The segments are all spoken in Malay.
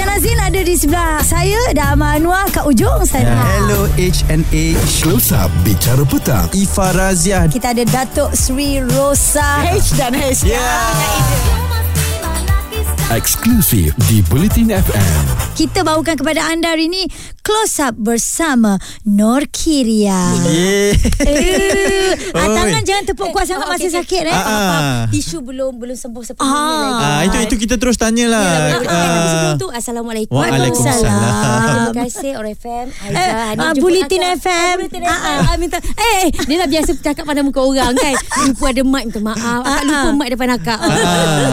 Aizan Azin ada di sebelah saya dan Amal Anwar kat ujung sana. Hello HNA Close Up Bicara Petang Ifa Razia Kita ada Datuk Sri Rosa. H dan H. Eksklusif di Bulletin FM Kita bawakan kepada anda hari ini Close Up bersama Nur Kiria. Yeah. Eh, ah, tangan jangan tepuk kuat sangat Oh, masa okey, okey. sakit eh. Ah, ah. Tisu belum belum sembuh sepenuhnya Ah. lagi. Ah, itu itu kita terus tanya lah. Ah, tapi sebelum Ah. tu Assalamualaikum Waalaikumsalam. Terima kasih Or FM Aizah Eh, ah, Bulletin akak. FM. Ah, Bulletin Ah, FM Ah, minta Eh Dia dah biasa cakap pada muka orang kan Lupa ada mic Minta maaf Ah, lupa ah. mic depan akak Ah.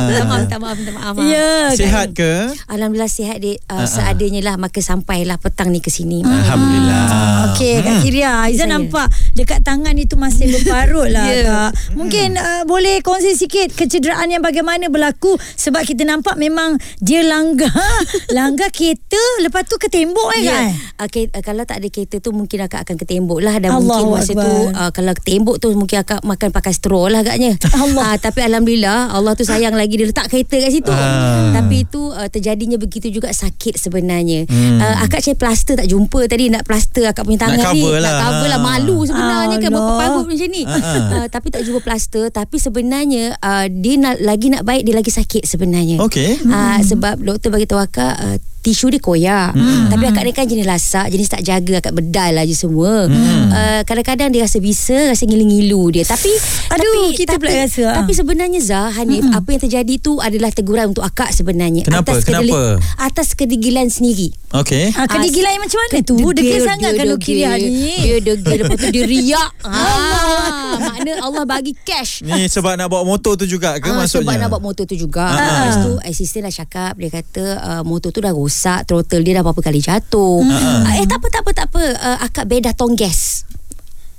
Minta maaf Minta maaf Minta maaf Ya. Sihat ke? Alhamdulillah sihat dek Ah, uh, Seadanya lah Maka sampailah petang ni ke sini Alhamdulillah. Okey Kak Kiria Saya. nampak Dekat tangan itu masih berparut lah Ya. Kak Mungkin uh, boleh kongsi sikit Kecederaan yang bagaimana berlaku Sebab kita nampak memang Dia langgar Langgar kereta Lepas tu ke tembok eh kan Ya. Okay, uh, kalau tak ada kereta tu mungkin akak akan ke tembok lah dan Allahu mungkin masa Akbar. tu uh, kalau ke tembok tu mungkin akak makan pakai straw lah agaknya. Allah. Uh, tapi alhamdulillah Allah tu sayang lagi dia letak kereta kat situ. Ah. Tapi itu uh, terjadinya begitu juga sakit sebenarnya. Hmm. Uh, akak cari plaster tak jumpa tadi nak plaster akak punya tangan Nak ni. cover lah. Nak cover lah malu sebenarnya kan Allah. berapa parut macam ni. Ah, ah. Uh, tapi tak jumpa plaster tapi sebenarnya uh, dia nak lagi nak baik dia lagi sakit sebenarnya. Okey. Uh, sebab doktor bagi tahu akak uh, tisu dia koyak. Hmm. Tapi akak ni kan jenis lasak, jenis tak jaga akak bedal lah je semua. Hmm. Uh, kadang-kadang dia rasa bisa, rasa ngilu-ngilu dia. Tapi Aduh, tapi, kita tapi, pula rasa, ah. Tapi sebenarnya Zah, Hanif, apa yang terjadi tu adalah teguran untuk akak sebenarnya. Kenapa? Atas kedeli- Kenapa? atas kedegilan sendiri. Okey. Ah, kedigilan yang macam mana tu? Degil sangat kan Nur Kiria ni. Dia degil lepas tu dia riak. ha, makna Allah bagi cash. Ni sebab nak bawa motor tu juga ke Ah, maksudnya? Sebab nak bawa motor tu juga Ah. Lepas tu Assistant dah cakap Dia kata uh, Motor tu dah rosak Throttle dia dah berapa kali jatuh. Ah. uh, Eh tak apa tak apa tak apa. Uh, Akak beda tong gas.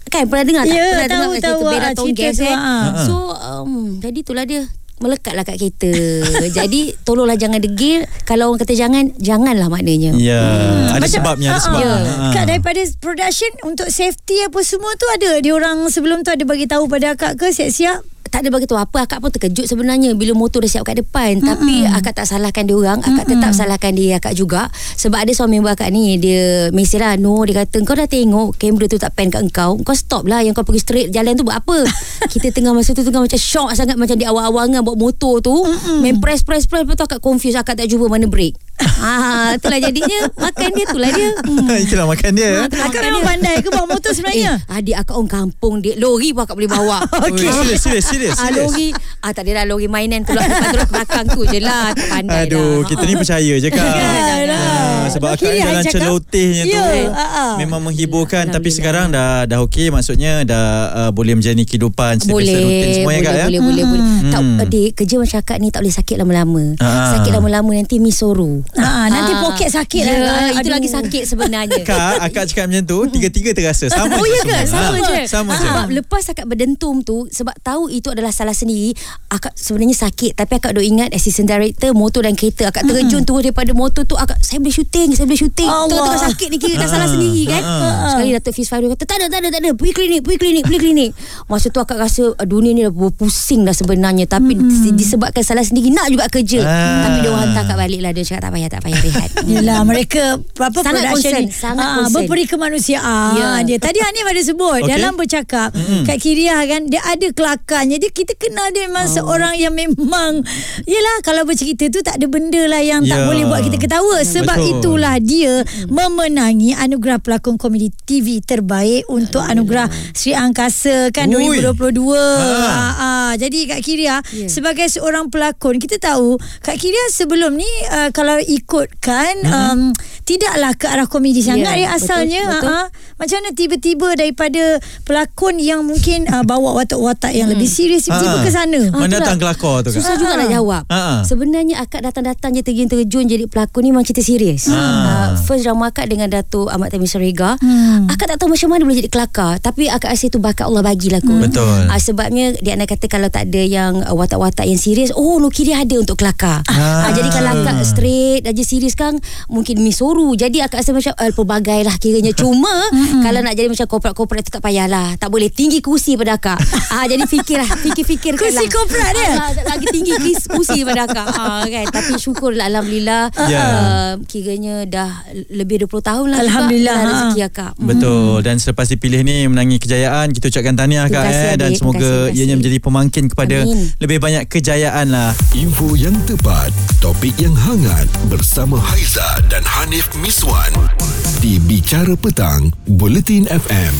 Kan pernah dengar tak? Ya, pernah tahu, dengar tahu, beda ah, tong cerita gas tu, eh. So um, Jadi itulah dia. Melekatlah kat kereta. Jadi Tolonglah jangan degil. Kalau orang kata jangan Janganlah maknanya. Ya, ada Macam- sebabnya, ada sebab. ah. Ah. Kak daripada production untuk safety apa semua tu ada? Dia orang sebelum tu ada bagi tahu pada akak ke siap-siap tak ada bagi tahu apa akak pun terkejut sebenarnya bila motor dah siap kat depan. Mm-hmm. tapi akak tak salahkan dia orang. Akak mm-hmm. tetap salahkan diri akak juga. Sebab ada seorang member akak ni dia mesej lah no dia kata kau dah tengok kamera tu tak pan kat engkau. Kau stop lah yang kau pergi straight jalan tu buat apa? Kita tengah masa tu tengah macam shock sangat macam di awal-awal dengan bawa motor tu. Mm-hmm. main press press press lepas tu akak confused akak tak jumpa mana break ah itulah jadinya makan dia itulah dia hmm. Itulah makan dia. Itulah akak memang pandai ke bawa motor sebenarnya Eh, adik akak orang kampung dia lori pun akak boleh bawa Oi, serius, serius, serius. Ah lori Ah tak ada lah lori mainan tu depan lah ke belakang tu je lah tak pandai Aduh, lah. kita ni percaya je kan. Jangan lah. Ah, sebab akak ni dalam cakap. celotehnya tu Ya, ah, memang menghiburkan tapi sekarang dah dah okey maksudnya dah uh, boleh menjalani kehidupan seperti boleh, rutin semua ya boleh, kak ya. boleh, boleh, boleh. Tak, Hmm. adik, kerja macam akak ni tak boleh sakit lama-lama. Sakit lama-lama nanti misoru. Ah, nanti poket sakit ya, lah. Itu Aduh. lagi sakit sebenarnya. Kak, akak cakap macam tu, tiga-tiga terasa. Sama Oh ya ke? Sama Ha, je. Sama je. Sebab lepas akak berdentum tu sebab tahu itu adalah salah sendiri, akak sebenarnya sakit tapi akak duk ingat assistant director motor dan kereta akak terjun terus daripada motor tu akak saya boleh syuting, saya boleh syuting. Allah. Tu tengah sakit ni kira dah salah Ah, sendiri kan. ah. Sekali Datuk Fiz Fahrul kata tak ada tak ada tak ada pergi klinik, pergi klinik, pergi klinik. Masa tu akak rasa dunia ni dah berpusing dah sebenarnya tapi disebabkan salah sendiri nak juga kerja. Ah. Tapi dia orang hantar akak balik lah dia cakap tak payah tak payah rehat. Yelah mereka apa Sangat production concern, ni sangat ah, concern. berperi kemanusiaan Ya. dia. Tadi Hanif ada sebut Okey. dalam bercakap Mm-mm. Kak Kiria kan dia ada kelakarnya. Dia kita kenal dia memang Oh. seorang yang memang yelah kalau bercerita tu tak ada benda lah yang tak Ya. boleh buat kita ketawa. Sebab Betul. itulah dia memenangi anugerah pelakon komedi TV terbaik untuk anugerah Sri Angkasa kan Ui. 2022. Ha. Ah, ah. Jadi Kak Kiria Ya. sebagai seorang pelakon kita tahu Kak Kiria sebelum ni uh, kalau ikutkan um, tidaklah ke arah komedi sangat Ya, ya, asalnya betul, betul. ah, macam mana tiba-tiba daripada pelakon yang mungkin uh, bawa watak-watak yang lebih serius tiba-tiba Ha. ke sana Ah, Mendatang kelakar tu kak. Susah juga nak jawab. Ha, ha. Sebenarnya akak datang-datang je terjun-terjun jadi pelakon ni memang cerita serius. Ha. Uh, first drama akak dengan Datuk Ahmad Tami Sarega. Hmm. Akak tak tahu macam mana boleh jadi kelakar. Tapi akak rasa itu bakat Allah bagilah kot. Betul. Uh, sebabnya dia anak kata kalau tak ada yang uh, watak-watak yang serius, oh Nukiri ada untuk kelakar. Ah. Uh, jadi kalau akak straight aja serius kan, mungkin misuru cemburu Jadi akak rasa macam uh, Pelbagai lah kiranya Cuma Kalau nak jadi macam Korporat-korporat tu tak payahlah Tak boleh Tinggi kursi pada akak ah, Jadi fikir lah Fikir-fikirkan Kursi lah korporat dia? Ah, Lagi tinggi kis- kursi pada akak ah, kan? Tapi syukurlah Alhamdulillah Ya. uh, Kiranya dah Lebih 20 tahun lah Alhamdulillah, juga, ha. Rezeki akak Betul Dan selepas dipilih ni Menangi kejayaan Kita ucapkan tahniah Terima Kak kasih, eh adik. Dan Terima semoga kasih, terima Ianya kasih. menjadi pemangkin Kepada Amin. lebih banyak kejayaan lah Info yang tepat, topik yang hangat bersama Haiza dan Hanif Miswan di Bicara Petang, Bulletin FM.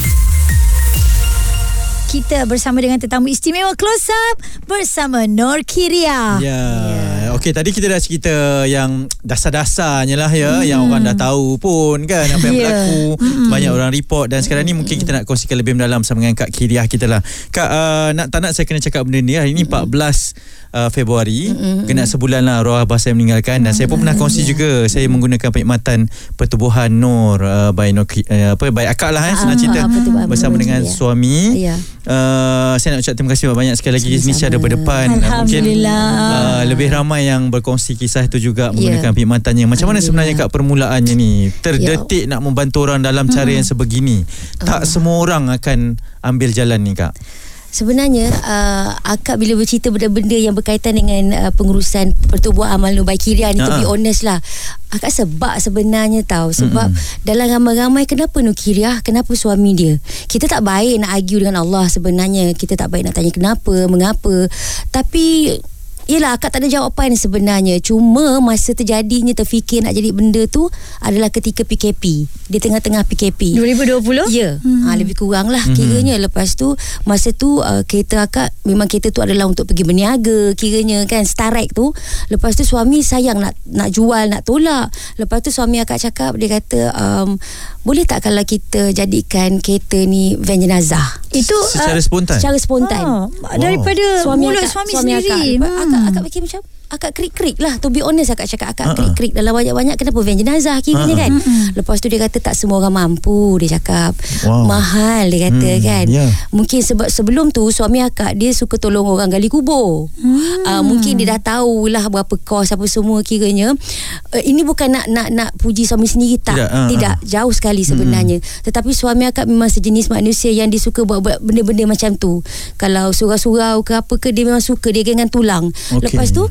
Kita bersama dengan tetamu istimewa Close Up Bersama Nur Kiria Ya. Yeah. Okey, tadi kita dah cerita yang dasar-dasarnya lah ya, hmm. yang orang dah tahu pun kan apa yang Ya. berlaku. Hmm. Banyak orang report dan sekarang ni mungkin kita nak kongsikan lebih mendalam sama dengan Kak Kiriah kita lah. Kak, uh, nak tak nak saya kena cakap benda ni. Hari ni 14 uh, Februari, kena sebulan lah roh abah saya meninggalkan dan saya pun pernah kongsi juga saya menggunakan perkhidmatan pertubuhan Nur uh, by Nur uh, apa by akak lah eh senang Ah, cerita pertubuhan bersama Nur dengan Kiria. suami. Ya. Uh, saya nak ucap terima kasih banyak sekali lagi. Nisha daripada depan Alhamdulillah. Mungkin, uh, lebih ramai yang berkongsi kisah itu juga menggunakan Ya. perkhidmatannya. Macam mana sebenarnya Kak permulaannya ni? Terdetik Ya. nak membantu orang dalam cara yang sebegini. Tak semua orang akan ambil jalan ni Kak. Sebenarnya uh, akak bila bercerita benda-benda yang berkaitan dengan uh, pengurusan pertubuhan amal nubai kiria ni to be honest lah akak sebab sebenarnya tahu sebab Mm-mm. dalam ramai-ramai kenapa nukiriah kenapa suami dia? Kita tak baik nak argue dengan Allah sebenarnya. Kita tak baik nak tanya kenapa mengapa. Tapi Yelah akak tak ada jawapan sebenarnya. Cuma masa terjadinya terfikir nak jadi benda tu Adalah ketika PKP Di tengah-tengah PKP 2020 Ya. Hmm. ha, Lebih kurang lah hmm. Kiranya. Lepas tu Masa tu uh, Kereta akak Memang kereta tu adalah Untuk pergi berniaga Kiranya kan Starek tu. Lepas tu suami sayang Nak nak jual Nak tolak. Lepas tu suami akak cakap Dia kata um, Boleh tak kalau kita Jadikan kereta ni Van jenazah Itu Secara uh, spontan. Secara spontan oh, Daripada mulut akak- suami, suami sendiri akak, Hmm. akak, akak fikir macam Akak krik-krik lah To be honest akak cakap Akak Ha-ha. krik-krik. Dalam banyak-banyak Kenapa van jenazah Kiranya Ha-ha. kan? Lepas tu dia kata Tak semua orang mampu Dia cakap. Wow. Mahal dia kata Hmm, kan? ya. Mungkin sebab sebelum tu Suami akak Dia suka tolong orang gali kubur. Hmm. uh, Mungkin dia dah tahu lah Berapa kos apa semua kiranya. Uh, Ini bukan nak nak nak puji suami sendiri Tak. Tidak, ha, Tidak. Jauh sekali sebenarnya. Tetapi suami akak memang sejenis manusia Yang dia suka buat-buat benda-benda macam tu. Kalau surau-surau ke apa ke Dia memang suka Dia dengan tulang. Okey. Lepas tu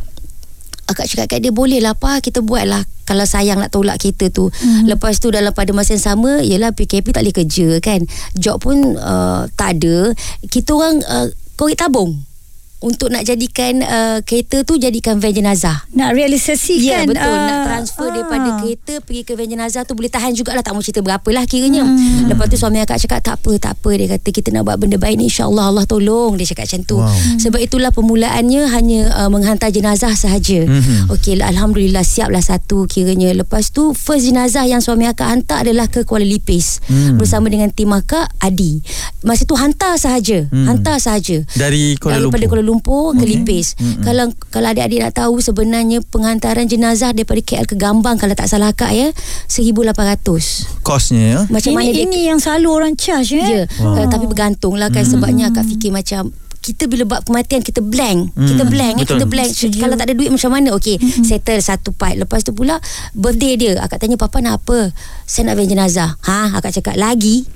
Akak cakap kat dia Boleh lah apa Kita buat lah Kalau sayang nak tolak kita tu. Mm-hmm. Lepas tu dalam pada masa yang sama Yelah PKP tak boleh kerja kan? Job pun uh, tak ada. Kita orang uh, Korek tabung untuk nak jadikan uh, kereta tu jadikan van jenazah. Nak realisasikan Ya betul ah, Nak transfer ah. daripada kereta Pergi ke van jenazah tu Boleh tahan jugalah Tak mau cerita berapa lah kiranya hmm. Lepas tu suami akak cakap Tak apa tak apa Dia kata kita nak buat benda baik ni InsyaAllah Allah tolong Dia cakap macam tu Wow. Sebab itulah permulaannya Hanya uh, menghantar jenazah sahaja Mhm. Okey lah Alhamdulillah Siap lah satu kiranya Lepas tu First jenazah yang suami akak hantar Adalah ke Kuala Lipis Hmm. Bersama dengan tim akak Adi Masa tu hantar sahaja Hmm. Hantar sahaja Dari Kuala daripada Lumpur. Kuala Lumpur ke Okey. Lipis. Mm-mm. Kalau kalau adik-adik nak tahu sebenarnya penghantaran jenazah daripada KL ke Gambang kalau tak salah akak ya 1800. Kosnya ya. Macam ini, mana dia ini yang selalu orang charge Ya, eh? wow. uh, tapi bergantung lah kan sebabnya akak fikir macam kita bila buat kematian kita blank Hmm, kita blank eh, betul. kita blank Setuju. kalau tak ada duit macam mana okey settle satu part lepas tu pula birthday dia akak tanya papa nak apa saya nak van jenazah ha akak cakap lagi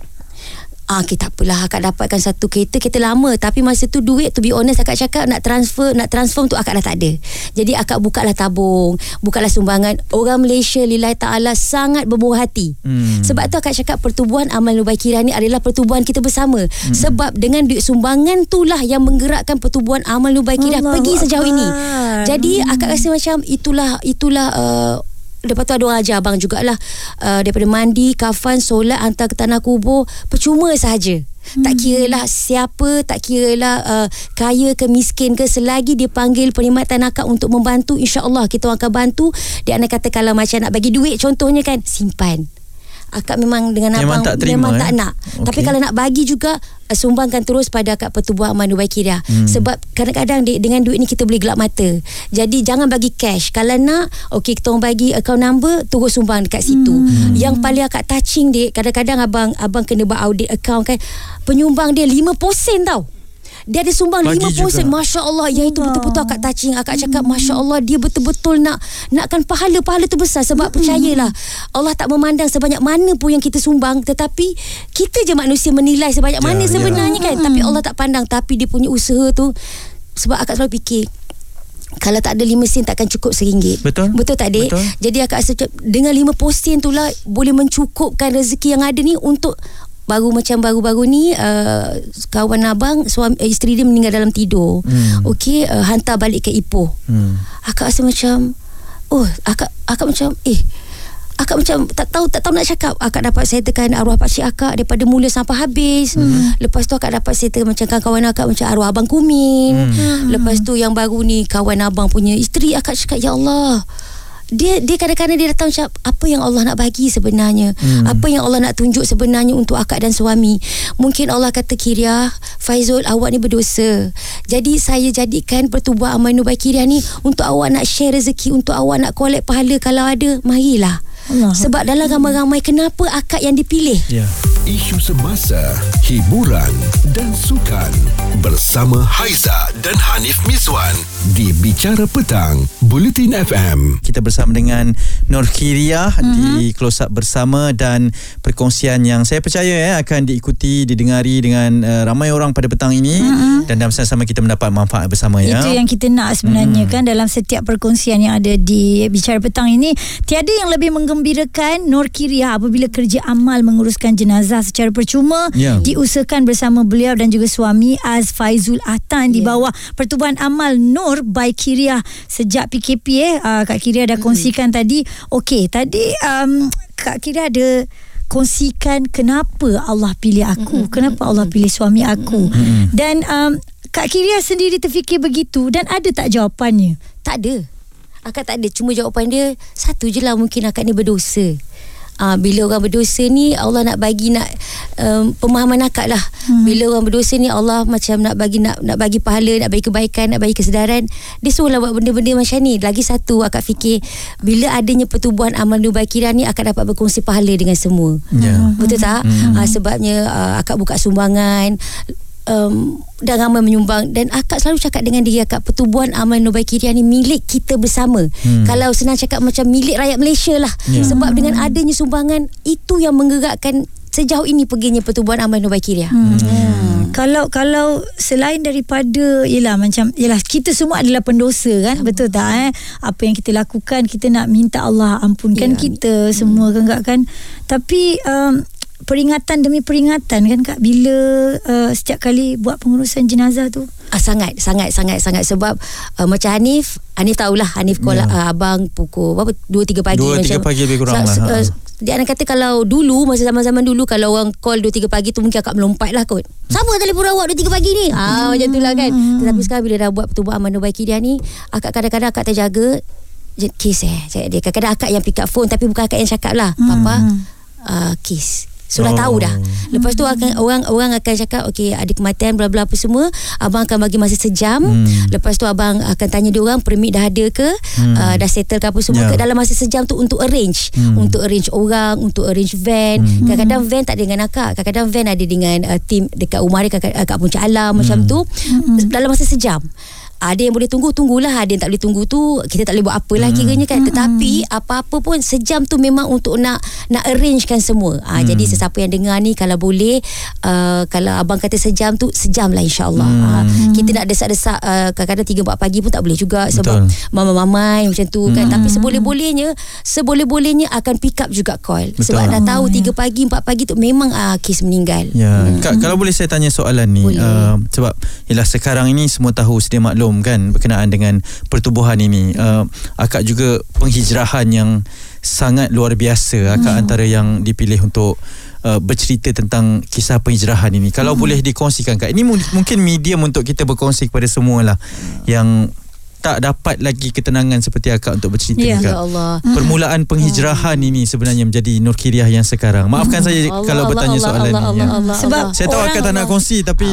Ah, okay, tak apalah. Akak dapatkan satu kereta kereta lama. Tapi masa tu duit to be honest akak cakap nak transfer nak transform tu akak dah tak ada. Jadi akak bukalah tabung bukalah sumbangan. Orang Malaysia lillahi taala sangat berbuah hati. Hmm. sebab tu akak cakap pertubuhan amal nubaikira ni adalah pertubuhan kita bersama. Hmm. sebab dengan duit sumbangan itulah yang menggerakkan pertubuhan amal nubaikira Allahu pergi sejauh ini. Jadi akak rasa macam itulah itulah uh, Lepas tu ada orang ajar abang jugalah uh, Daripada mandi, kafan, solat Hantar ke tanah kubur Percuma sahaja. Hmm. Tak kira lah siapa Tak kira lah uh, Kaya ke miskin ke Selagi dia panggil Perkhidmatan akak untuk membantu InsyaAllah kita akan bantu. Dia anak kata Kalau macam nak bagi duit Contohnya kan Simpan Akak memang dengan Memang abang tak terima, Memang eh? tak nak Okey. Tapi kalau nak bagi juga uh, Sumbangkan terus pada akak Pertubuhan Amal Nubaikirah hmm. Sebab kadang-kadang di- Dengan duit ni kita boleh gelap mata Jadi jangan bagi cash Kalau nak Okay kita orang bagi account number Terus sumbang dekat situ hmm. Yang paling akak touching dia Kadang-kadang abang Abang kena buat audit account kan Penyumbang dia 5% tau dia ada sumbang Bagi 5% juga. Masya Allah Yang itu betul-betul akak touching Akak cakap Masya Allah Dia betul-betul nak Nakkan pahala-pahala tu besar Sebab percayalah Allah tak memandang sebanyak mana pun Yang kita sumbang Tetapi Kita je manusia menilai Sebanyak Ya, mana ya. sebenarnya kan Tapi Allah tak pandang Tapi dia punya usaha tu Sebab akak selalu fikir kalau tak ada lima sen takkan cukup seringgit. Betul. Betul tak dek? Betul. Jadi akak rasa dengan lima sen tu lah boleh mencukupkan rezeki yang ada ni untuk baru macam baru-baru ni uh, kawan abang suami uh, isteri dia meninggal dalam tidur. Hmm. Okey uh, hantar balik ke Ipoh. Hmm. Akak rasa macam oh akak akak macam eh Akak macam tak tahu tak tahu nak cakap. Akak dapat settlekan arwah pakcik akak daripada mula sampai habis. Hmm. Lepas tu akak dapat settle macam kawan akak macam arwah abang Kumin. Hmm. Lepas tu yang baru ni kawan abang punya isteri akak cakap ya Allah. Dia dia kadang-kadang dia datang macam apa yang Allah nak bagi sebenarnya. Hmm. Apa yang Allah nak tunjuk sebenarnya untuk akak dan suami. Mungkin Allah kata Kiriah, Faizul awak ni berdosa. Jadi saya jadikan pertubuhan Amal Nubai Kiriah ni untuk awak nak share rezeki, untuk awak nak collect pahala kalau ada, marilah. Allah. Sebab dalam ramai-ramai kenapa akak yang dipilih? Ya. Isu semasa, hiburan dan sukan bersama Haiza dan Hanif Miswan di Bicara Petang, Bulletin FM. Kita bersama dengan Nur Kiriah Mhm. mm-hmm. di Close Up bersama dan perkongsian yang saya percaya eh, akan diikuti, didengari dengan uh, ramai orang pada petang ini mm-hmm. dan dalam sama-sama kita mendapat manfaat bersama ya. Itu yang kita nak sebenarnya kan dalam setiap perkongsian yang ada di bicara petang ini tiada yang lebih menggembirakan Nur Kiriah apabila kerja amal menguruskan jenazah secara percuma Ya. diusahakan bersama beliau dan juga suami Az Faizul Atan di bawah pertubuhan amal Nur by Kiriah sejak PKP eh uh, Kak Kiriah dah kongsikan tadi okey tadi um, Kak Kiriah ada kongsikan kenapa Allah pilih aku kenapa Allah pilih suami aku dan um, Kak Kiria sendiri terfikir begitu dan ada tak jawapannya? Tak ada. Akak tak ada. Cuma jawapan dia satu je lah mungkin akak ni berdosa. Uh, bila orang berdosa ni Allah nak bagi nak um, pemahaman akak lah. Hmm. Bila orang berdosa ni Allah macam nak bagi nak nak bagi pahala, nak bagi kebaikan, nak bagi kesedaran. Dia suruhlah buat benda-benda macam ni. Lagi satu akak fikir bila adanya pertubuhan amal nubai kira ni akak dapat berkongsi pahala dengan semua. Ya. Betul tak? Hmm. Uh, sebabnya uh, akak buka sumbangan um, dan ramai menyumbang dan akak selalu cakap dengan diri akak pertubuhan amal Nubai Kiriah ni milik kita bersama. Hmm. Kalau senang cakap macam milik rakyat Malaysia lah. Ya. Sebab dengan adanya sumbangan itu yang menggerakkan sejauh ini perginya pertubuhan amal Nubai Kiriah. Hmm. Hmm. Kalau kalau selain daripada yalah macam yalah kita semua adalah pendosa kan betul tak eh apa yang kita lakukan kita nak minta Allah ampunkan Ya. kita semua kan Kak kan tapi um, peringatan demi peringatan kan Kak? Bila uh, setiap kali buat pengurusan jenazah tu? Ah, sangat sangat sangat sangat. Sebab uh, macam Hanif Hanif tahulah Hanif call Ya. uh, abang pukul berapa? 2 3 pagi Dua, tiga pagi lebih kurang lah, ha. uh, dia anak kata kalau dulu masa zaman-zaman dulu kalau orang call 2 3 pagi tu mungkin akak melompat lah kot. Siapa telefon awak 2 3 pagi ni? Ah macam tu lah kan. Tetapi sekarang bila dah buat pertubuhan amal baiki dia ni akak kadang-kadang akak terjaga kes eh. Cakap dia. Kadang-kadang akak yang pick up phone tapi bukan akak yang cakap lah. Papa uh, kes So dah Oh. tahu dah Lepas tu akan orang orang akan cakap Okay ada kematian bla bla apa semua Abang akan bagi masa sejam Hmm. Lepas tu abang akan tanya dia orang Permit dah ada ke Hmm. uh, Dah settle ke apa semua Ya. ke Dalam masa sejam tu untuk arrange Hmm. Untuk arrange orang Untuk arrange van Hmm. Kadang-kadang van tak ada dengan akak Kadang-kadang van ada dengan uh, Tim dekat rumah dia Kat, kat Puncak Alam Hmm. Macam tu Dalam masa sejam ada yang boleh tunggu tunggulah ada yang tak boleh tunggu tu kita tak boleh buat apa lah Hmm. kiranya kan tetapi apa-apa pun sejam tu memang untuk nak nak arrangekan semua ah Hmm. jadi sesiapa yang dengar ni kalau boleh uh, kalau abang kata sejam tu sejam lah insyaallah Hmm. ah, kita nak desak-desak uh, kadang-kadang 3 4 pagi pun tak boleh juga sebab Betul. mama-mamai macam tu kan Hmm. tapi seboleh-bolehnya seboleh-bolehnya akan pick up juga call Betul. sebab dah tahu 3 pagi 4 pagi tu memang uh, kes meninggal Ya, hmm. Kak, kalau boleh saya tanya soalan ni Boleh. uh, sebab ialah sekarang ini semua tahu sedia maklum kan berkenaan dengan pertubuhan ini. Uh, akak juga penghijrahan yang sangat luar biasa akak Hmm. antara yang dipilih untuk uh, bercerita tentang kisah penghijrahan ini. Kalau Hmm. boleh dikongsikan Kak. Ini mu- mungkin medium untuk kita berkongsi kepada semua lah yang tak dapat lagi ketenangan seperti akak untuk bercerita Ya. ni Kak. ya Allah Permulaan penghijrahan ini sebenarnya menjadi Nur Kiriah yang sekarang. Maafkan saya Allah, kalau Allah, bertanya Allah, soalan Allah, ni. Allah, ya. Allah, Sebab Allah. Saya tahu Orang akak tak nak kongsi tapi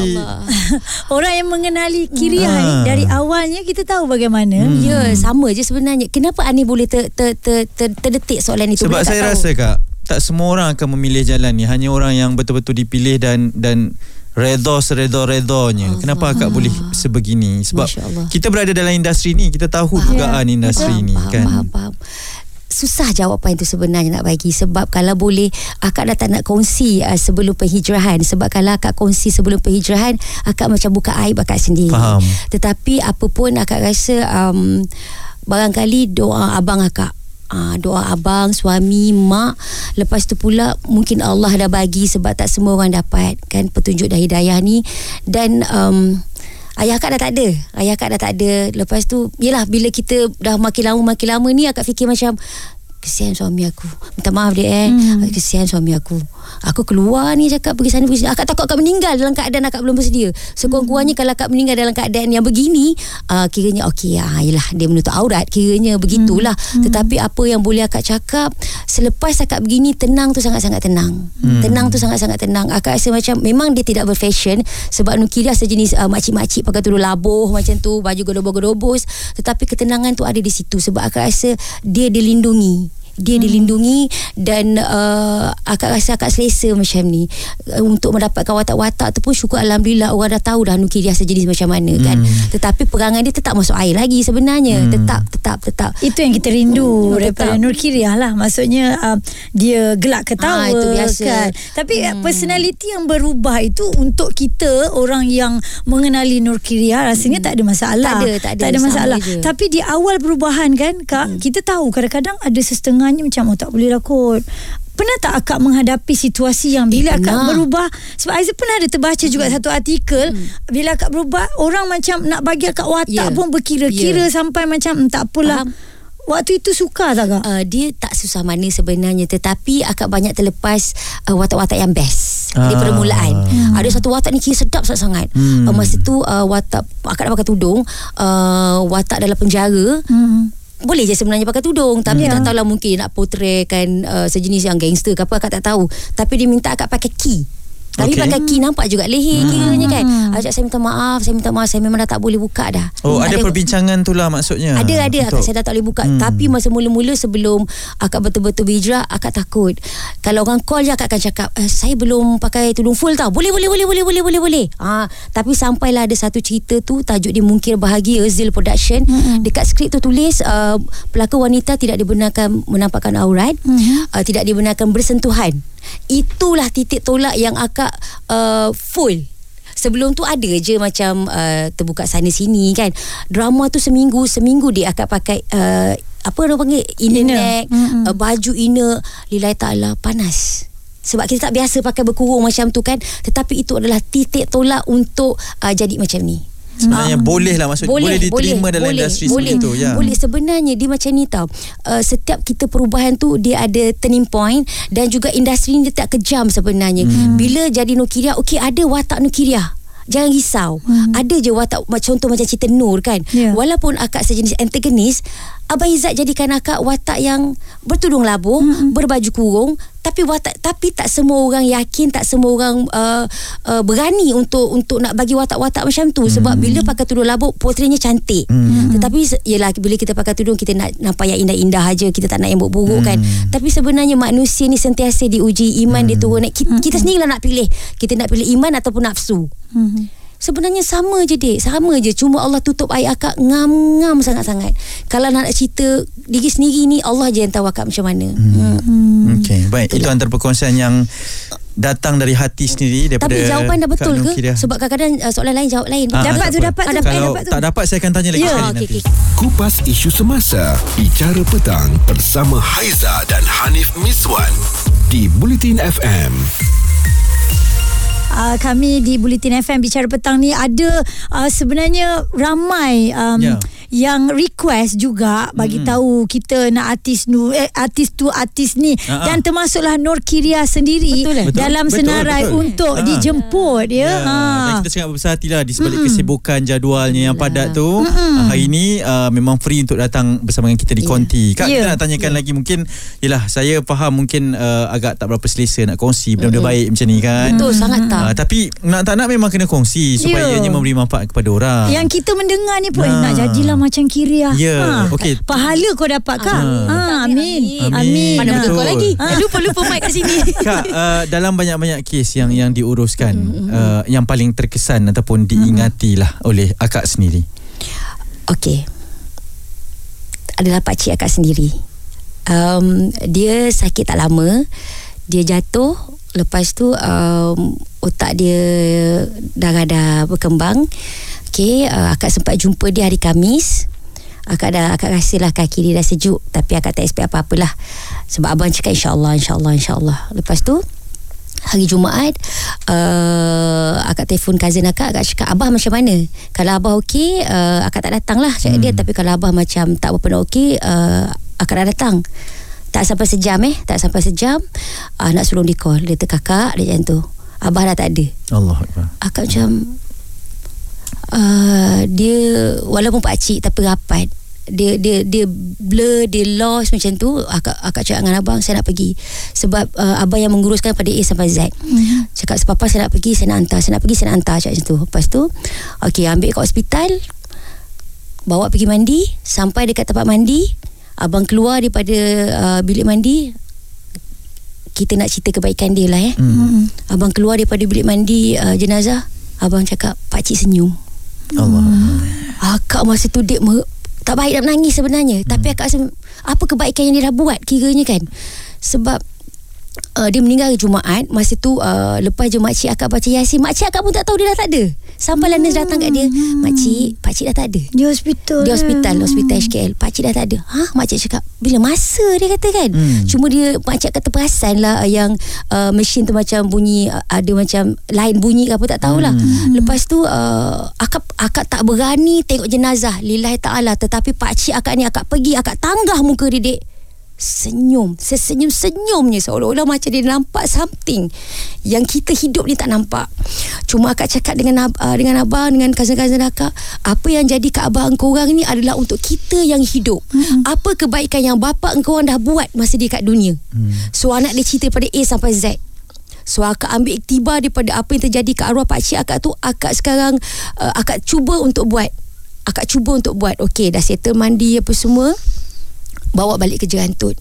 orang yang mengenali Kiria Hmm. ni Ah. dari awalnya kita tahu bagaimana Hmm. Ya, sama je sebenarnya. Kenapa Ani boleh ter, ter, ter, ter, terdetik soalan itu? sebab saya tahu? rasa kak tak semua orang akan memilih jalan ni hanya orang yang betul-betul dipilih dan dan redha seredha-redanya. Kenapa akak boleh sebegini? Sebab kita berada dalam industri ni, kita tahu dugaan industri ni faham, kan. Faham, faham. Susah jawapan itu sebenarnya nak bagi sebab kalau boleh akak dah tak nak kongsi uh, sebelum penghijrahan sebab kalau akak kongsi sebelum penghijrahan akak macam buka aib akak sendiri. Faham. Tetapi apa pun akak rasa um, barangkali doa abang akak Uh, doa abang, suami, mak. Lepas tu pula Mungkin Allah dah bagi Sebab tak semua orang dapat Kan petunjuk dan hidayah ni. Dan um, Ayah akak dah tak ada. Ayah akak dah tak ada. Lepas tu Yelah bila kita Dah makin lama Makin lama ni Akak fikir macam Kesian suami aku. Minta maaf dia eh. Hmm. Kesian suami aku. Aku keluar ni cakap pergi sana pergi sini. Akak takut akak meninggal Dalam keadaan akak belum bersedia. Sekurang-kurangnya Kalau akak meninggal dalam keadaan yang begini uh, Kiranya okey ah, Yelah dia menutup aurat Kiranya begitulah. Hmm. Tetapi apa yang boleh akak cakap Selepas akak begini Tenang tu sangat-sangat tenang. Hmm. Tenang tu sangat-sangat tenang. Akak rasa macam Memang dia tidak berfashion Sebab Nukiria sejenis uh, Makcik-makcik pakai tudung labuh Macam tu Baju gedobos-gedobos Tetapi ketenangan tu ada di situ Sebab akak rasa Dia dilindungi dia hmm. dilindungi dan uh, akak rasa akak selesa macam ni uh, untuk mendapatkan watak-watak tu pun syukur Alhamdulillah orang dah tahu dah Nukiria sejenis macam mana kan Hmm. tetapi perangai dia tetap masuk air lagi sebenarnya hmm. tetap tetap tetap Itu yang kita rindu Hmm, daripada tetap. Nur Kiriah lah. Maksudnya uh, dia gelak ketawa Ah, itu biasa. kan. Tapi hmm. personality yang berubah itu untuk kita orang yang mengenali Nur Kiriah rasanya tak ada masalah. Tak ada, tak ada. Tak ada masalah. je. Tapi di awal perubahan kan Kak, hmm. kita tahu kadang-kadang ada setengahnya macam oh tak boleh lah kot. Pernah tak akak menghadapi situasi yang bila Eh, akak pernah. berubah sebab Aizah pernah ada terbaca juga Hmm. satu artikel bila akak berubah orang macam nak bagi akak watak Ya. pun berkira-kira Ya. sampai macam "Hmm, tak apalah. Faham. Waktu itu suka tak kak? uh, dia tak susah mana sebenarnya tetapi akak banyak terlepas uh, watak-watak yang best di Ah. permulaan hmm. ada satu watak ni kira sedap sangat-sangat Hmm. uh, masa tu uh, watak akak dah pakai tudung uh, watak dalam penjara Hmm. Boleh je sebenarnya pakai tudung tapi Ya. tak tahulah mungkin nak portraykan uh, sejenis yang gangster ke apa akak tak tahu tapi dia minta akak pakai key tapi Okey. pakai key nampak juga leher hmm. kiranya kan Ajak saya minta maaf Saya minta maaf Saya memang dah tak boleh buka dah Oh, ada Tak perbincangan tu lah maksudnya. ada ada akak saya dah tak boleh buka Hmm. hmm. tapi masa mula-mula sebelum akak betul-betul berhijrah akak takut kalau orang call je akak akan cakap eh, saya belum pakai tudung full tau boleh boleh boleh boleh boleh boleh boleh ah tapi sampailah ada satu cerita tu tajuk dia Mungkir Bahagia Zil Production hmm. dekat skrip tu tulis uh, pelakon wanita tidak dibenarkan menampakkan aurat hmm. uh, tidak dibenarkan bersentuhan itulah titik tolak yang akak uh, full Sebelum tu ada je macam uh, terbuka sana sini kan. Drama tu seminggu seminggu dia akan pakai uh, apa orang panggil inner, Inner. neck, Mm-mm. uh, baju inner lillahi taala panas. Sebab kita tak biasa pakai berkurung macam tu kan. Tetapi itu adalah titik tolak untuk uh, jadi macam ni. Sebenarnya boleh lah maksud boleh, diterima dalam boleh, industri boleh, seperti itu ya. Boleh sebenarnya dia macam ni tau. Uh, setiap kita perubahan tu dia ada turning point dan juga industri ni dia tak kejam sebenarnya. Hmm. Bila jadi Nukiria, okey ada watak Nukiria. Jangan risau. Hmm. Ada je watak macam contoh macam cerita Nur kan. Ya. Walaupun akak sejenis antagonis, Abang Izzat jadikan akak watak yang bertudung labuh, hmm. berbaju kurung, tapi watak tapi tak semua orang yakin, tak semua orang uh, uh, berani untuk untuk nak bagi watak-watak macam tu sebab bila pakai tudung labuh portraynya cantik. Hmm. Tetapi yalah bila kita pakai tudung kita nak nampak yang indah-indah aja, kita tak nak yang buruk-buruk kan. Tapi sebenarnya manusia ni sentiasa diuji iman dia turun naik. Kita, kita sendirilah nak pilih. Kita nak pilih iman ataupun nafsu. Hmm. Sebenarnya sama je dek Sama je Cuma Allah tutup air akak Ngam-ngam sangat-sangat Kalau nak cerita Diri sendiri ni Allah je yang tahu akak macam mana hmm. Hmm. Okey, baik. Itu antara perkongsian yang datang dari hati sendiri daripada Tapi jawapan dah betul Kak ke? Sebab kadang-kadang uh, soalan lain jawab lain Ah, Dapat tu, apa. dapat tu. Dapat, Kalau dapat tu. tak dapat saya akan tanya lagi Ya. sekali Ah, nanti. okey. Kupas isu semasa Bicara petang Bersama Haiza dan Hanif Miswan Di Bulletin FM Uh, kami di Bulletin FM bicara petang ni ada uh, sebenarnya ramai um, Ya. yang request juga bagi tahu kita nak artis nu eh, artis tu artis ni Ah, ah. dan termasuklah Nur Kiria sendiri Betul, eh? Betul, dalam betul, senarai betul. untuk Ah. dijemput ya. Ya, Ha. dan kita sangat berbesar hati lah di sebalik kesibukan jadualnya yang padat tu. Uh, hari ini uh, memang free untuk datang bersama dengan kita di Ya. Konti. Kak, Ya. kita nak tanyakan lagi mungkin yalah saya faham mungkin uh, agak tak berapa selesa nak kongsi benda-benda baik macam ni kan. Betul sangat tak Uh, tapi nak tak nak memang kena kongsi supaya Ya. ianya memberi manfaat kepada orang. Yang kita mendengar ni pun eh, Ah. nak jadilah macam Kiria. Ya, okey. Pahala kau dapat kak. Amin. Ha, amin. Amin. Amin. Mana betul kau lagi Eh, Lupa-lupa mic kat sini Kak, uh, dalam banyak-banyak kes yang yang diuruskan, uh, yang paling terkesan ataupun diingati lah oleh akak sendiri. Okey. Adalah pakcik akak sendiri. Um, dia sakit tak lama. Dia jatuh. Lepas tu um, otak dia dah dah berkembang. Okey, uh, akak sempat jumpa dia hari Kamis. Akak dah akak rasalah kaki dia dah sejuk tapi akak tak expect apa-apalah. Sebab abang cakap insya-Allah insya-Allah insya-Allah. Lepas tu hari Jumaat uh, akak telefon cousin akak akak cakap abah macam mana kalau abah okey uh, akak tak datang lah cakap hmm. dia tapi kalau abah macam tak berapa nak okey uh, akak dah datang tak sampai sejam eh. Tak sampai sejam uh, nak suruh di call dia kata kakak dia macam tu. Abah dah tak ada. Allah Akbar. akak macam uh, dia walaupun pakcik tapi rapat dia dia dia blur dia lost macam tu akak akak cakap dengan abang saya nak pergi. Sebab uh, abang yang menguruskan pada A sampai Z. Mm-hmm. cakap sepapa saya nak pergi? Saya nak hantar saya nak pergi saya nak hantar. Cakap macam tu. Lepas tu okey ambil kat hospital bawa pergi mandi sampai dekat tempat mandi abang keluar daripada uh, bilik mandi kita nak cerita kebaikan dia lah eh Hmm. Abang keluar daripada bilik mandi uh, jenazah Abang cakap Pakcik senyum Allah. Akak masa tu dia me- Tak baik nak menangis sebenarnya hmm. Tapi akak rasa Apa kebaikan yang dia dah buat Kiranya kan Sebab uh, Dia meninggal hari Jumaat. Masa tu uh, Lepas je makcik akak baca Yasin Makcik akak pun tak tahu dia dah tak ada. Sampailah nurse datang kat dia Makcik Pakcik dah tak ada. Di hospital. di hospital Hospital HKL Pakcik dah tak ada. Ha? Makcik cakap Bila masa? dia kata kan. Hmm. Cuma dia Makcik kata perasan lah Yang uh, Mesin tu macam bunyi uh, Ada macam Lain bunyi ke apa tak tahulah. Hmm. Lepas tu uh, Akak akak tak berani Tengok jenazah. Lillahi ta'ala. Tetapi pakcik akak ni Akak pergi Akak tanggah muka dia dek Senyum. Sesenyum-senyumnya Seolah-olah macam dia nampak something Yang kita hidup ni tak nampak. Cuma akak cakap dengan uh, dengan abang Dengan cousin-cousin akak Apa yang jadi kat abang engkau orang ni Adalah untuk kita yang hidup. Hmm. Apa kebaikan yang bapa engkau orang dah buat Masa dia kat dunia? Hmm. So anak dia cerita pada A sampai Z. So akak ambil iktibar daripada apa yang terjadi kat arwah pakcik akak tu Akak sekarang uh, Akak cuba untuk buat. Akak cuba untuk buat. Okey dah settle mandi apa semua Bawa balik ke Jerantut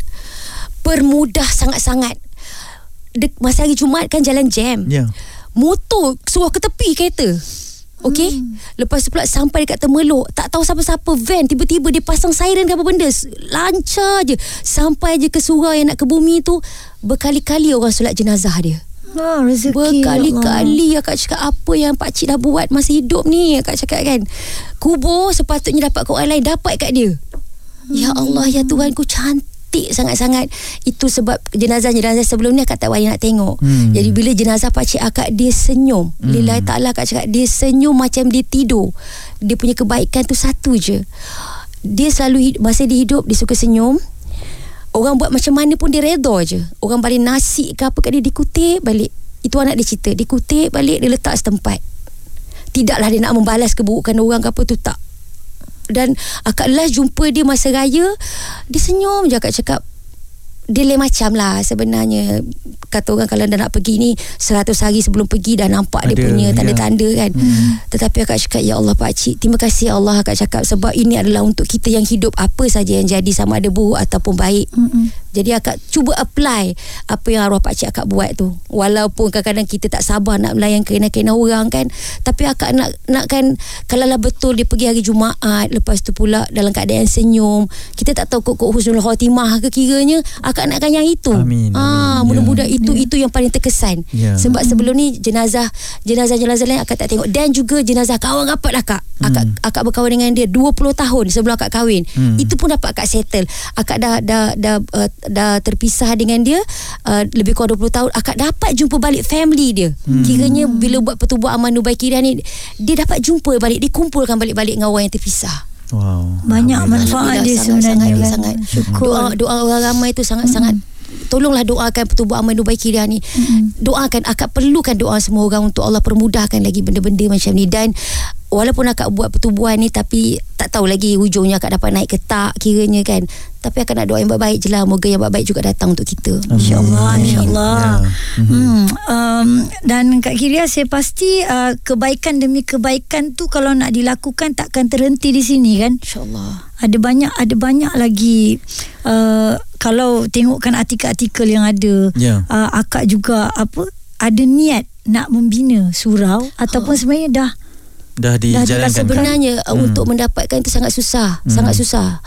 Permudah sangat-sangat Dek, Masa hari Jumaat kan jalan jam Ya. Motor suruh ke tepi kereta Okey hmm. Lepas tu pula sampai dekat Temeluk Tak tahu siapa-siapa van Tiba-tiba dia pasang siren ke apa benda Lancar je Sampai je ke surau yang nak ke bumi tu Berkali-kali orang solat jenazah dia Ha, rezeki. Allah. Berkali-kali akak cakap apa yang pakcik dah buat masa hidup ni akak cakap kan. Kubur sepatutnya dapat kat orang lain dapat kat dia. Ya Allah ya Tuhan ku cantik sangat-sangat itu sebab jenazah-jenazah sebelum ni akak tak payah nak tengok. Hmm. Jadi bila jenazah pakcik akak dia senyum. Hmm. Lillahi ta'ala akak cakap dia senyum macam dia tidur. Dia punya kebaikan tu satu je. Dia selalu masa dia hidup dia suka senyum. Orang buat macam mana pun dia redha je. Orang balik nasi ke apa kat dia dikutip balik. Itu anak dia cerita. Dikutip balik dia letak setempat. Tidaklah dia nak membalas keburukan orang ke apa tu tak. Dan akak last jumpa dia masa raya dia senyum je akak cakap dia lain macam lah sebenarnya kata orang kalau dah nak pergi ni 100 hari sebelum pergi dah nampak dia Ada, punya ya. tanda-tanda kan hmm. tetapi akak cakap ya Allah Pak Cik terima kasih ya Allah akak cakap sebab ini adalah untuk kita yang hidup apa saja yang jadi sama ada buruk ataupun baik Mm-mm. Jadi akak cuba apply apa yang arwah Pak Cik akak buat tu. Walaupun kadang-kadang kita tak sabar nak melayan kena-kena orang kan tapi akak nak nakkan kalau lah betul dia pergi hari Jumaat lepas tu pula dalam keadaan senyum kita tak tahu kok-kok husnul khatimah ke kiranya akak nakkan yang itu. Amin, ah amin. mudah-mudahan itu itu yang paling terkesan. Ya. sebab sebelum ni jenazah jenazah-jenazah lain akak tak tengok. Dan juga jenazah kawan rapat akak akak akak berkawan dengan dia 20 tahun sebelum akak kahwin. Hmm. itu pun dapat akak settle. Akak dah dah dah uh, dah terpisah dengan dia uh, lebih kurang 20 tahun akak dapat jumpa balik family dia hmm. kiranya bila buat pertubuhan amal nubai kiriah ni dia dapat jumpa balik dia kumpulkan balik-balik dengan orang yang terpisah Wow. Banyak manfaat dia sebenarnya. sangat, kan? sangat, Syukur. doa doa orang ramai tu sangat-sangat tolonglah doakan pertubuhan amal nubai kiriah ni doakan akak perlukan doa semua orang untuk Allah permudahkan lagi benda-benda macam ni dan walaupun akak buat pertubuhan ni tapi tak tahu lagi hujungnya akak dapat naik ke tak kiranya kan. Tapi akak nak doa yang baik-baik je lah. Moga yang baik-baik juga datang untuk kita. InsyaAllah InsyaAllah. Ya. hmm, um, Dan Kak Kiria Saya pasti uh, Kebaikan demi kebaikan tu Kalau nak dilakukan Takkan terhenti di sini kan? Insyaallah. Ada banyak ada banyak lagi uh, kalau tengokkan artikel-artikel yang ada Ya. uh, akak juga apa ada niat nak membina surau ataupun sebenarnya dah Dah dijalankan. kan? sebenarnya hmm. untuk mendapatkan itu sangat susah hmm. sangat susah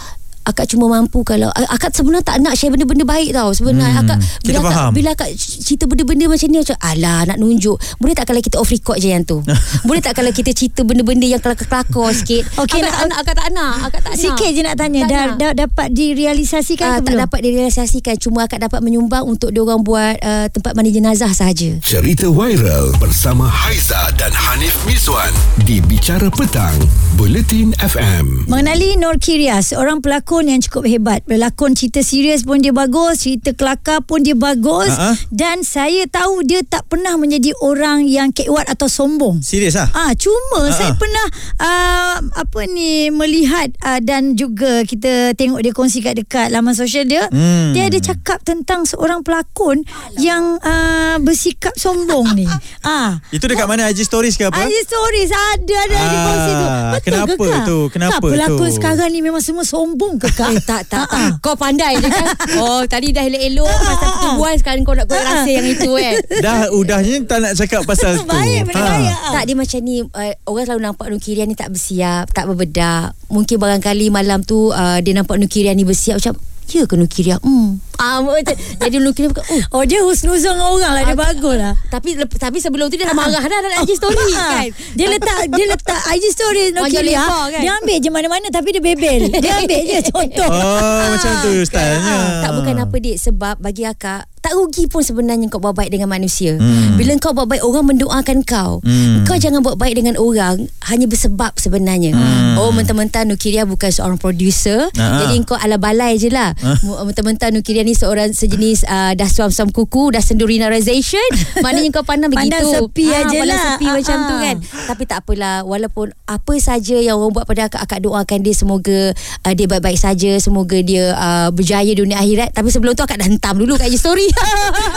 akak cuma mampu kalau akak sebenarnya tak nak share benda-benda baik tau. Sebenarnya Hmm, akak kita bila akak, faham. bila akak cerita benda-benda macam ni macam alah nak nunjuk. Boleh tak kalau kita off record je yang tu? Boleh tak kalau kita cerita benda-benda yang kelakar-kelakar sikit? Okey, akak nak- tak nak akak tak nak akak tak nak. sikit je nak tanya Tak dah, nak. dah dapat direalisasikan Ah, ke tak belum? dapat direalisasikan. Cuma akak dapat menyumbang untuk dia orang buat uh, tempat mandi jenazah sahaja. Cerita viral bersama Haiza dan Hanif Miswan di Bicara Petang, Buletin FM. Mengenali Nur Kiria, seorang pelakon yang cukup hebat. Berlakon cerita serius pun dia bagus, cerita kelakar pun dia bagus. Ha-ha. Dan saya tahu dia tak pernah menjadi orang yang kekuat atau sombong. Serius ah? Ah, cuma Ha-ha. saya pernah uh, apa ni melihat uh, dan juga kita tengok dia kongsi kat dekat laman sosial dia. Hmm. Dia ada cakap tentang seorang pelakon yang uh, bersikap sombong ni. Ah, Itu dekat mana IG stories ke apa? IG stories ada ada ah, di kongsi tu. Betul kenapa ke tu? Kenapa Kak, pelakon tu? sekarang ni memang semua sombong ke Kak? Eh tak tak tak Kau pandai je kan Oh tadi dah elok-elok Pasal pertumbuhan Sekarang kau nak kau rasa yang itu eh Dah udahnya tak nak cakap pasal tu. Baik. Ah. Tak dia macam ni uh, Orang selalu nampak Nukirian ni tak bersiap Tak berbedak Mungkin barangkali malam tu uh, Dia nampak Nukirian ni bersiap Macam Ya ke Nukirian Hmm. Ah, macam, Jadi Nukirian bukan Oh. Oh dia husnuzon dengan orang lah Dia Ah, bagus lah. tapi lep- tapi sebelum tu dia dah marah dah dalam IG story Ah, kan. Dia letak Dia letak IG story Panjang Nokia lebar kan? Dia ambil je mana-mana Tapi dia bebel. Dia ambil je contoh. Oh, macam tu stylenya. Ah, tak bukan apa dik. Sebab bagi akak tak rugi pun sebenarnya kau buat baik dengan manusia. Hmm. Bila kau buat baik orang mendoakan kau. Hmm. Kau jangan buat baik dengan orang hanya bersebab sebenarnya. Hmm. Oh mentah-mentah Nukiria bukan seorang producer. Ah. Jadi kau ala balai je lah. Ah. Mu- Mentah-mentah Nukiria ni seorang sejenis uh, dah suam-suam kuku, dah sendurinarization. Maknanya kau pandang Pandang begitu. sepi Ah, aje pandang lah. sepi Ah, macam tu kan. Tapi tak apalah walaupun apa saja yang orang buat pada akak akak doakan dia semoga uh, dia baik-baik saja semoga dia uh, berjaya dunia akhirat tapi sebelum tu akak dah hentam dulu kat story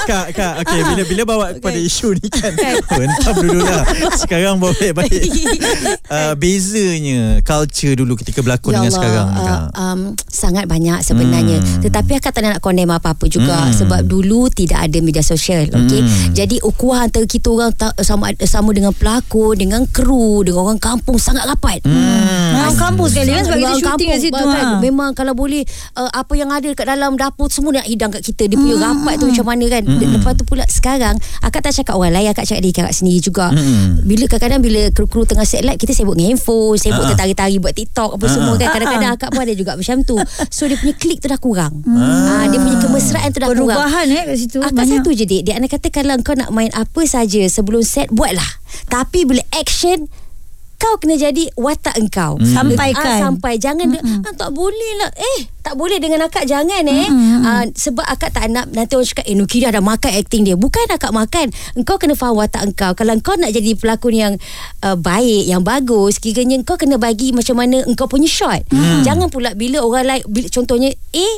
Kak, kak, okay, bila bila bawa kepada isu ni kan, hentam dulu lah. Sekarang bawa baik-baik. uh, bezanya culture dulu ketika berlakon dengan sekarang ni, Kak. uh, um, sangat banyak sebenarnya Hmm. tetapi akak tak nak condemn apa-apa juga Hmm. sebab dulu tidak ada media sosial okey Hmm. jadi ukuah antara kita orang ta- sama sama dengan pelakon dengan kru dengan orang kampung sangat rapat Hmm. Orang kampung sekali kan Sebab kita syuting kat situ kan, ha. Memang kalau boleh uh, Apa yang ada kat dalam dapur Semua nak hidang kat kita Dia punya rapat tu macam mana kan? Mm. Lepas tu pula sekarang Akak tak cakap orang lain Akak cakap diri kakak sendiri juga. Mm. Bila kadang-kadang Bila kru-kru tengah set light Kita sibuk dengan handphone Sibuk Ah. tertari-tari Buat TikTok Apa semua kan? Kadang-kadang akak pun ada juga macam tu. So dia punya klik tu dah kurang. Ah. Dia punya kemesraan tu dah kurang. Perubahan eh kat situ. Akak satu je dik. Dia anak kata kalau kau nak main apa saja Sebelum set Buatlah. Tapi bila action kau kena jadi watak engkau. Hmm. Sampaikan. ah, sampai. Jangan mm ah, tak boleh lah. Eh tak boleh dengan akak jangan eh. Ah, sebab akak tak nak nanti orang cakap eh Nukira dah makan acting dia. Bukan akak makan. Engkau kena faham watak engkau. Kalau engkau nak jadi pelakon yang uh, baik yang bagus kiranya engkau kena bagi macam mana engkau punya shot. Jangan pula bila orang lain bila, contohnya A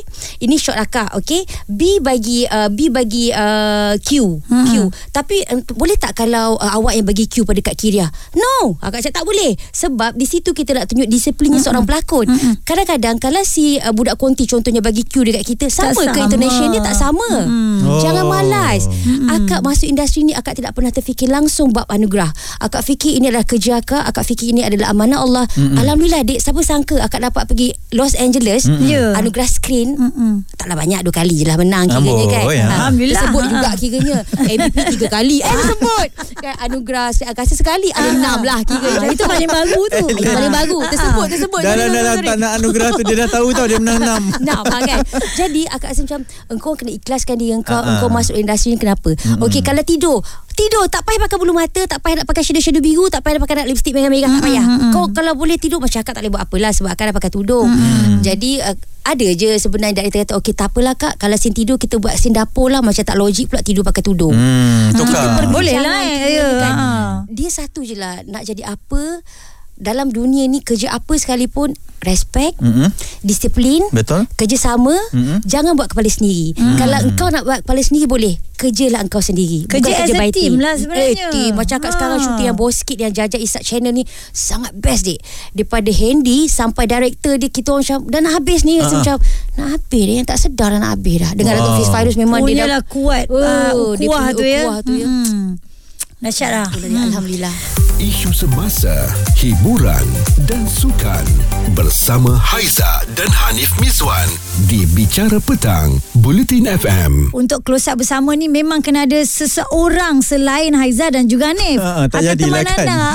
ini shot akak okay? B bagi uh, B bagi uh, Q Q. Tapi um, boleh tak kalau uh, awak yang bagi Q pada Kak Kiria no! Akak cakap tak boleh. Sebab di situ kita nak tunjuk disiplinnya seorang pelakon. Kadang-kadang kalau si uh, budak konti contohnya bagi Q dekat kita sama ke sama. intonation dia? Tak sama. Oh. jangan malas. Akak masuk industri ni akak tidak pernah terfikir langsung bab anugerah. Akak fikir ini adalah kerja akak akak fikir ini adalah amanah Allah. Alhamdulillah dek siapa sangka akak dapat pergi Los Angeles Ya. anugerah screen? Mm-mm. taklah banyak dua kali je lah menang kiranya kan. ya. Ha, Alhamdulillah. Sebut Ha. juga kiranya. MVP tiga kali. Eh sebut. Kan, Anugerah Sri Agasa sekali Ada enam lah kiranya. Ah, Itu paling baru tu. Itu paling baru. Tersebut Tersebut. Sorry. tak nak anugerah tu Dia dah tahu tau Dia menang enam. Nak ha, kan? Jadi akak rasa macam Engkau kena ikhlaskan diri engkau Ah, ah. Engkau masuk industri ni kenapa? Okey kalau tidur. Tidur tak payah pakai bulu mata Tak payah nak pakai shadow-shadow biru Tak payah nak pakai nak lipstick merah-merah Tak payah. Kau kalau boleh tidur Macam akak tak boleh buat apalah Sebab akak dah pakai tudung. Jadi uh, ada je sebenarnya Dari kata Okey tak apalah kak. Kalau scene tidur Kita buat scene dapur lah. Macam tak logik pula Tidur pakai tudung. Hmm, tukar. Boleh lah, ya. kita kan. Ha. Dia satu je lah Nak jadi apa dalam dunia ni kerja apa sekalipun respect, Mm-mm. disiplin, Betul. kerjasama, Mm-mm. jangan buat kepala sendiri. Kalau engkau nak buat kepala sendiri boleh, kerjalah engkau sendiri. Kerja Bukan as a by team lah sebenarnya. Eh, team. Macam kat Ha. sekarang syuting yang bawah sikit yang jajak Isak channel ni sangat best dik. Daripada Handy sampai director dia kita orang macam dah nak habis ni Ha. rasa macam nak habis dah yang tak sedar dah nak habis dah. Dengan Wow. Datuk Fiz Fairuz memang Oh, dia lah kuat Oh, uh, dia ukuah punya tu ya. ukuah tu ya. Hmm. Dahsyat lah. Alhamdulillah. Isu semasa, hiburan dan sukan bersama Haiza dan Hanif Miswan di Bicara Petang, Bulletin FM. Untuk close up bersama ni memang kena ada seseorang selain Haiza dan juga Hanif. Ha, tak Akan jadilah kan. anda. Ha.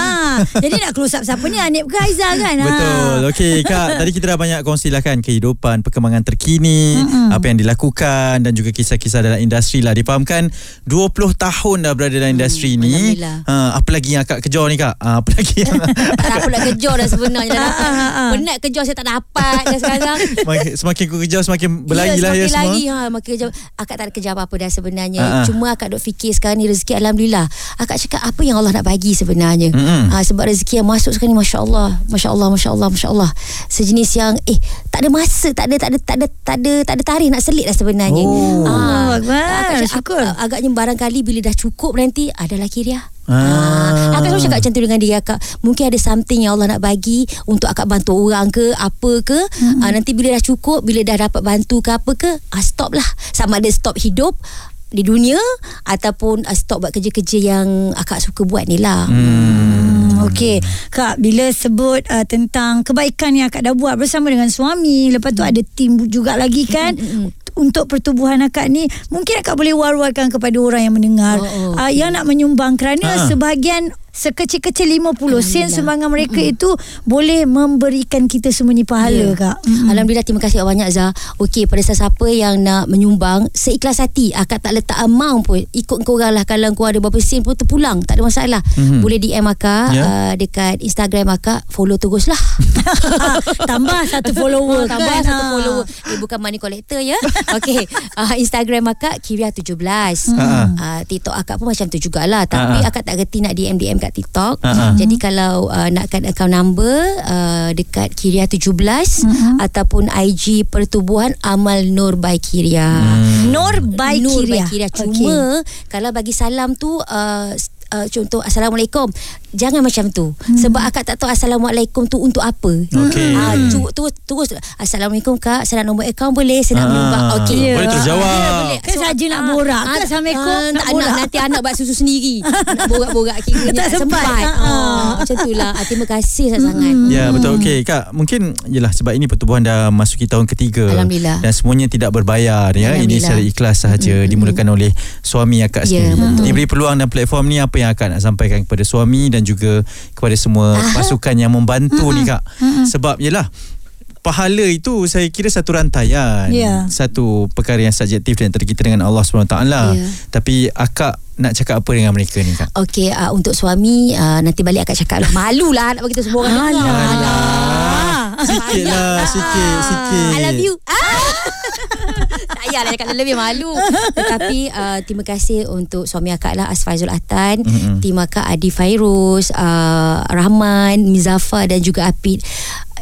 Jadi nak close up siapa ni Hanif ke Haiza kan? Ha. Betul. Okey Kak, tadi kita dah banyak kongsi lah kan kehidupan, perkembangan terkini, mm-hmm. apa yang dilakukan dan juga kisah-kisah dalam industri lah. Difahamkan 20 tahun dah berada dalam industri ni. Alhamdulillah. Ha, apa lagi yang Kak kejar ni Kak? Ha, apa lagi yang tak ada apa nak kejar dah sebenarnya dah. Penat kejar saya tak dapat dah sekarang. semakin, semakin ku kejar semakin berlari lah ya semakin semua. lari ha, makin kejar. Akak tak ada kerja apa-apa dah sebenarnya. Ha, ha. Cuma akak duk fikir sekarang ni rezeki Alhamdulillah. Akak cakap apa yang Allah nak bagi sebenarnya. Mm-mm. Ha, sebab rezeki yang masuk sekarang ni Masya Allah. Masya Allah, Masya Allah, Masya Allah. Sejenis yang eh tak ada masa, tak ada, tak ada, tak ada, tak ada, tak ada tarikh nak selit dah sebenarnya. Oh. Allah Akbar. akak cakap, Syukur. ag- agaknya barangkali bila dah cukup nanti adalah kiriah. Ah. Ah. Akak selalu cakap macam tu dengan dia akak. Mungkin ada something yang Allah nak bagi untuk akak bantu orang ke apa ke. Mm-hmm. Ah, nanti bila dah cukup, bila dah dapat bantu ke apa ke, ah, stop lah. Sama ada stop hidup di dunia ataupun ah, stop buat kerja-kerja yang akak suka buat ni lah. Hmm, Okey, Kak, bila sebut uh, tentang kebaikan yang Kak dah buat bersama dengan suami, lepas tu ada tim juga lagi kan? Untuk pertubuhan akak ni Mungkin akak boleh war-warkan Kepada orang yang mendengar Oh, oh. uh, Yang nak menyumbang Ha. Kerana sebahagian Sekecil-kecil 50 Sen sumbangan mereka itu Boleh memberikan kita semua ni pahala Ya. kak Alhamdulillah terima kasih banyak Zah. Okey pada siapa yang nak menyumbang seikhlas hati akak tak letak amount pun ikut kau orang lah kalau kau ada berapa sen pun terpulang tak ada masalah. Mhm. Boleh DM akak Ya. uh, dekat Instagram akak follow terus lah. Tambah satu follower tambah kan? satu Ha. follower. Eh bukan money collector ya. Okey. Uh, Instagram akak Kiria17. Ha. Uh, TikTok akak pun macam tu jugalah. Tapi Ha. akak tak reti nak DM DM kat TikTok. Ha. Jadi kalau uh, nakkan account number uh, dekat Kiria17 ataupun IG Pertubuhan Amal Nur by Kiria. Nur by Nur Kiria. by Kiria. Cuma kalau bagi salam tu uh, Uh, contoh Assalamualaikum Jangan macam tu hmm. Sebab akak tak tahu Assalamualaikum tu untuk apa Okey. Ah, tu, tu, terus Assalamualaikum kak Saya nak nombor akaun boleh Saya nak Ah, menyumbang Okey Ya. boleh terus jawab. Ya, boleh. Kan saja nak borak ke? Assalamualaikum, nak nak borak. Nanti anak buat susu sendiri Nak borak-borak Kiranya Tak tak, sempat. sempat, Ah, ah. Ah, Macam tu lah Ah, Terima kasih sangat-sangat Ya betul okey Kak mungkin Yelah sebab ini pertubuhan dah Masuki tahun ketiga Alhamdulillah. Dan semuanya tidak berbayar ya Ini secara ikhlas sahaja Dimulakan oleh Suami akak Ya, sendiri betul. Diberi peluang dan platform ni Apa yang akak nak sampaikan Kepada suami Dan juga Kepada semua Pasukan yang membantu ni Kak. Sebab yelah Pahala itu saya kira satu rantaian. Ya. Satu perkara yang subjektif di antara kita dengan Allah SWT Ya. Tapi akak nak cakap apa dengan mereka ni Kak? Okey, uh, untuk suami uh, nanti balik akak cakap lah. Malu lah nak bagi tu semua orang dengar. Alah. Sikit lah Sikit Sikit I love you. Ah. tak payahlah cakap lebih malu. Tetapi uh, terima kasih untuk suami akak lah Asfaizul Atan, Mm-mm. tim akak Adi Fairuz, uh, Rahman, Mizafa dan juga Apid.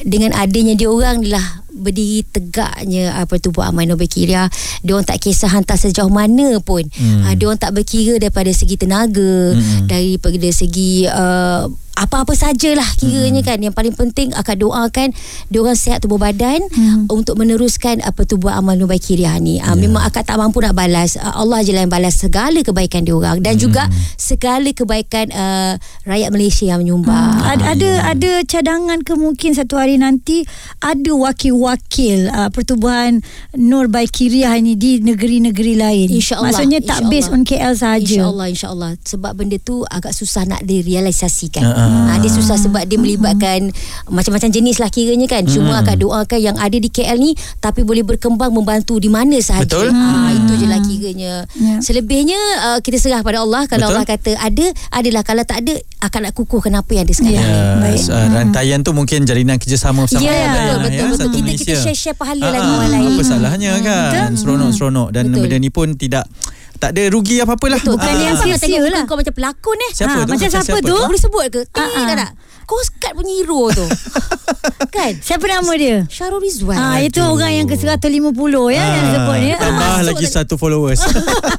Dengan adanya dia orang lah berdiri tegaknya uh, pertubuhan Amal Nobel Kiria dia orang tak kisah hantar sejauh mana pun. Hmm. uh, dia orang tak berkira daripada segi tenaga Hmm. daripada segi uh, apa-apa sajalah kiranya kan. Yang paling penting akan doakan dia orang sihat tubuh badan Hmm. untuk meneruskan apa tubuh amal nubai kiriah ni. Uh, Ya. memang akak tak mampu nak balas. Allah je lah yang balas segala kebaikan dia orang dan juga segala kebaikan uh, rakyat Malaysia yang menyumbang. Ada, ada ada cadangan ke mungkin satu hari nanti ada wakil-wakil uh, pertubuhan Nur by Kiriah ini di negeri-negeri lain. InsyaAllah Maksudnya tak insyaAllah. based on KL sahaja. InsyaAllah InsyaAllah Sebab benda tu Agak susah nak direalisasikan Ah, ah. ha, Dia susah sebab Dia melibatkan Macam-macam jenis lah kiranya kan Cuma akak doakan Yang ada di KL ni Tapi boleh berkembang Membantu di mana sahaja Betul. ha, Itu je lah kiranya Ya. Selebihnya uh, Kita serah pada Allah Kalau Betul. Allah kata ada Adalah Kalau tak ada Akan nak kukuhkan apa yang ada sekarang Ya. ni Baik. Uh, rantaian tu mungkin jalinan kerjasama bersama Ya, orang lain betul, lah, betul, ya, betul. satu Kita- kita Malaysia. share-share pahala Ah, lagi ah, orang lain. Apa salahnya kan? Seronok-seronok dan Betul. benda ni pun tidak tak ada rugi apa-apa lah. Betul. Bukan yang sia-sia tengok lah. kau macam pelakon eh. Siapa Ah, tu? macam siapa tu? Boleh sebut ke? Ah, ah. tak tak. Coast Guard punya hero tu. kan? Siapa nama dia? Syarul Rizwan. Ah itu orang yang ke 150 ya yang sebut ni. Tambah Masuk lagi satu followers.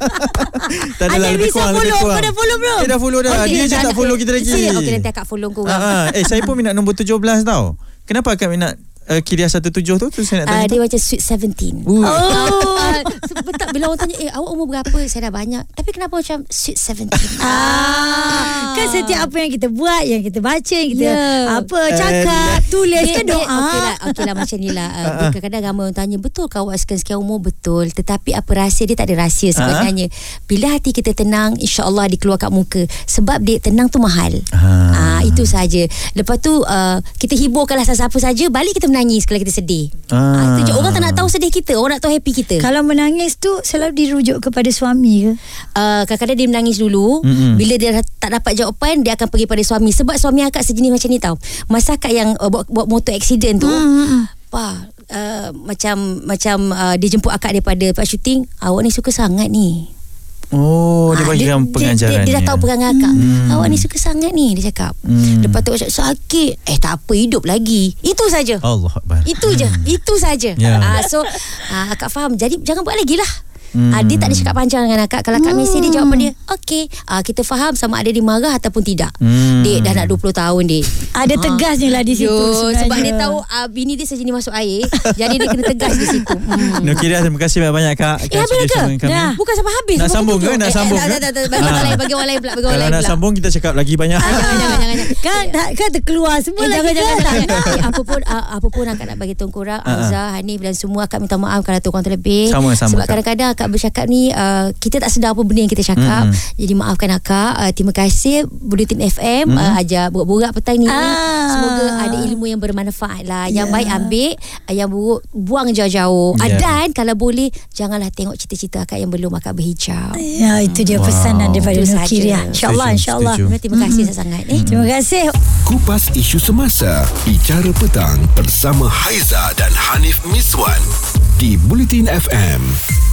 tak Ada adalah lebih kurang, lebih follow. kurang. Kau dah follow belum? Eh dah follow dah. Okey, Dia je tak follow kita lagi. Okey nanti akak follow kau. Ah. Eh saya pun minat nombor 17 tau. Kenapa akak minat uh, Kiriah 17 tu? Tu saya nak Ah, tanya. dia tu. macam sweet 17. Uh. Oh. Ah, sebab tak bila orang tanya eh awak umur berapa saya dah banyak tapi kenapa macam sweet 17 Ah, kan setiap apa yang kita buat, yang kita baca, yang kita Ya. apa cakap, tulis Dia- kan dia- doa. Okey lah, okay lah macam ni lah. Uh, kadang-kadang ramai orang tanya, betul kau awak sekian-sekian umur? Betul. Tetapi apa rahsia? Dia tak ada rahsia sebenarnya. Bila hati kita tenang, insyaAllah dikeluar kat muka. Sebab dia tenang tu mahal. Ah. Ah, itu saja. Lepas tu uh, kita hiburkanlah siapa saja, balik kita menangis kalau kita sedih. Ah. Ah. itu je. Orang tak nak tahu sedih kita, orang nak tahu happy kita. Kalau menangis tu selalu dirujuk kepada suami ke? Uh, kadang-kadang dia menangis dulu Mm-mm. Bila dia tak dapat jawapan Dia akan pergi pada suami Sebab suami akak sejenis macam ni tau Masa akak yang uh, buat, buat motor accident tu Hmm. Pa uh, Macam Macam uh, Dia jemput akak daripada syuting Awak ni suka sangat ni Oh, dia Ah, bagi dia, pengajaran dia, dia dah tahu perangai akak. Hmm. Awak ni suka sangat ni Dia cakap. Hmm. Lepas tu cakap sakit. Eh tak apa hidup lagi. Itu saja. Allah Akbar. itu je. Itu saja. Ya. Ah, So ah, Akak faham. Jadi jangan buat lagi lah Hmm. Ah, dia tak ada cakap panjang dengan akak Kalau akak mesej dia jawapan dia Okay ah, Kita faham sama ada dia marah Ataupun tidak Hmm. Dek dah nak 20 tahun dek Ada tegasnya lah di situ Yo, sebenarnya. Sebab dia tahu uh, Bini dia sejenis masuk air Jadi dia kena tegas di situ hmm. Nur Kiriah, terima kasih banyak-banyak Kak. Eh habis ke? Kami. Dah. Bukan sampai habis Nak sambung ke? Nak tujuh. sambung eh, ke? tak, tak, tak, Bagi orang Ah. lain Bagi orang lain pula Bagi orang Kalau lain nak pula sambung, kita cakap lagi banyak. Ah, Jangan jangan jangan, jangan. Kan tak kan terkeluar semua Eh, lagi jangan, jangan, kan? jangan. Eh, apa pun uh, apa pun akak nak bagi tahu korang Ah, ah. Azhar, Hanif dan semua akak minta maaf kalau tu korang terlebih. Sama, sama, Sebab kadang-kadang akak bercakap ni uh, kita tak sedar apa benda yang kita cakap. Mm-mm. Jadi maafkan akak. Uh, terima kasih Bulletin FM uh, ajar buat-buat petang ni. Ah. Semoga ada ilmu yang bermanfaat lah. Yang baik ambil, uh, yang buruk buang jauh-jauh. Ya. Uh, dan kalau boleh janganlah tengok cerita-cerita akak yang belum akak berhijab. Ya itu dia Wow. pesanan daripada saja. Kiriah. InsyaAllah insyaAllah. Terima kasih sangat eh. Terima kasih. Kupas isu semasa Bicara petang Bersama Haiza dan Hanif Miswan Di Bulletin FM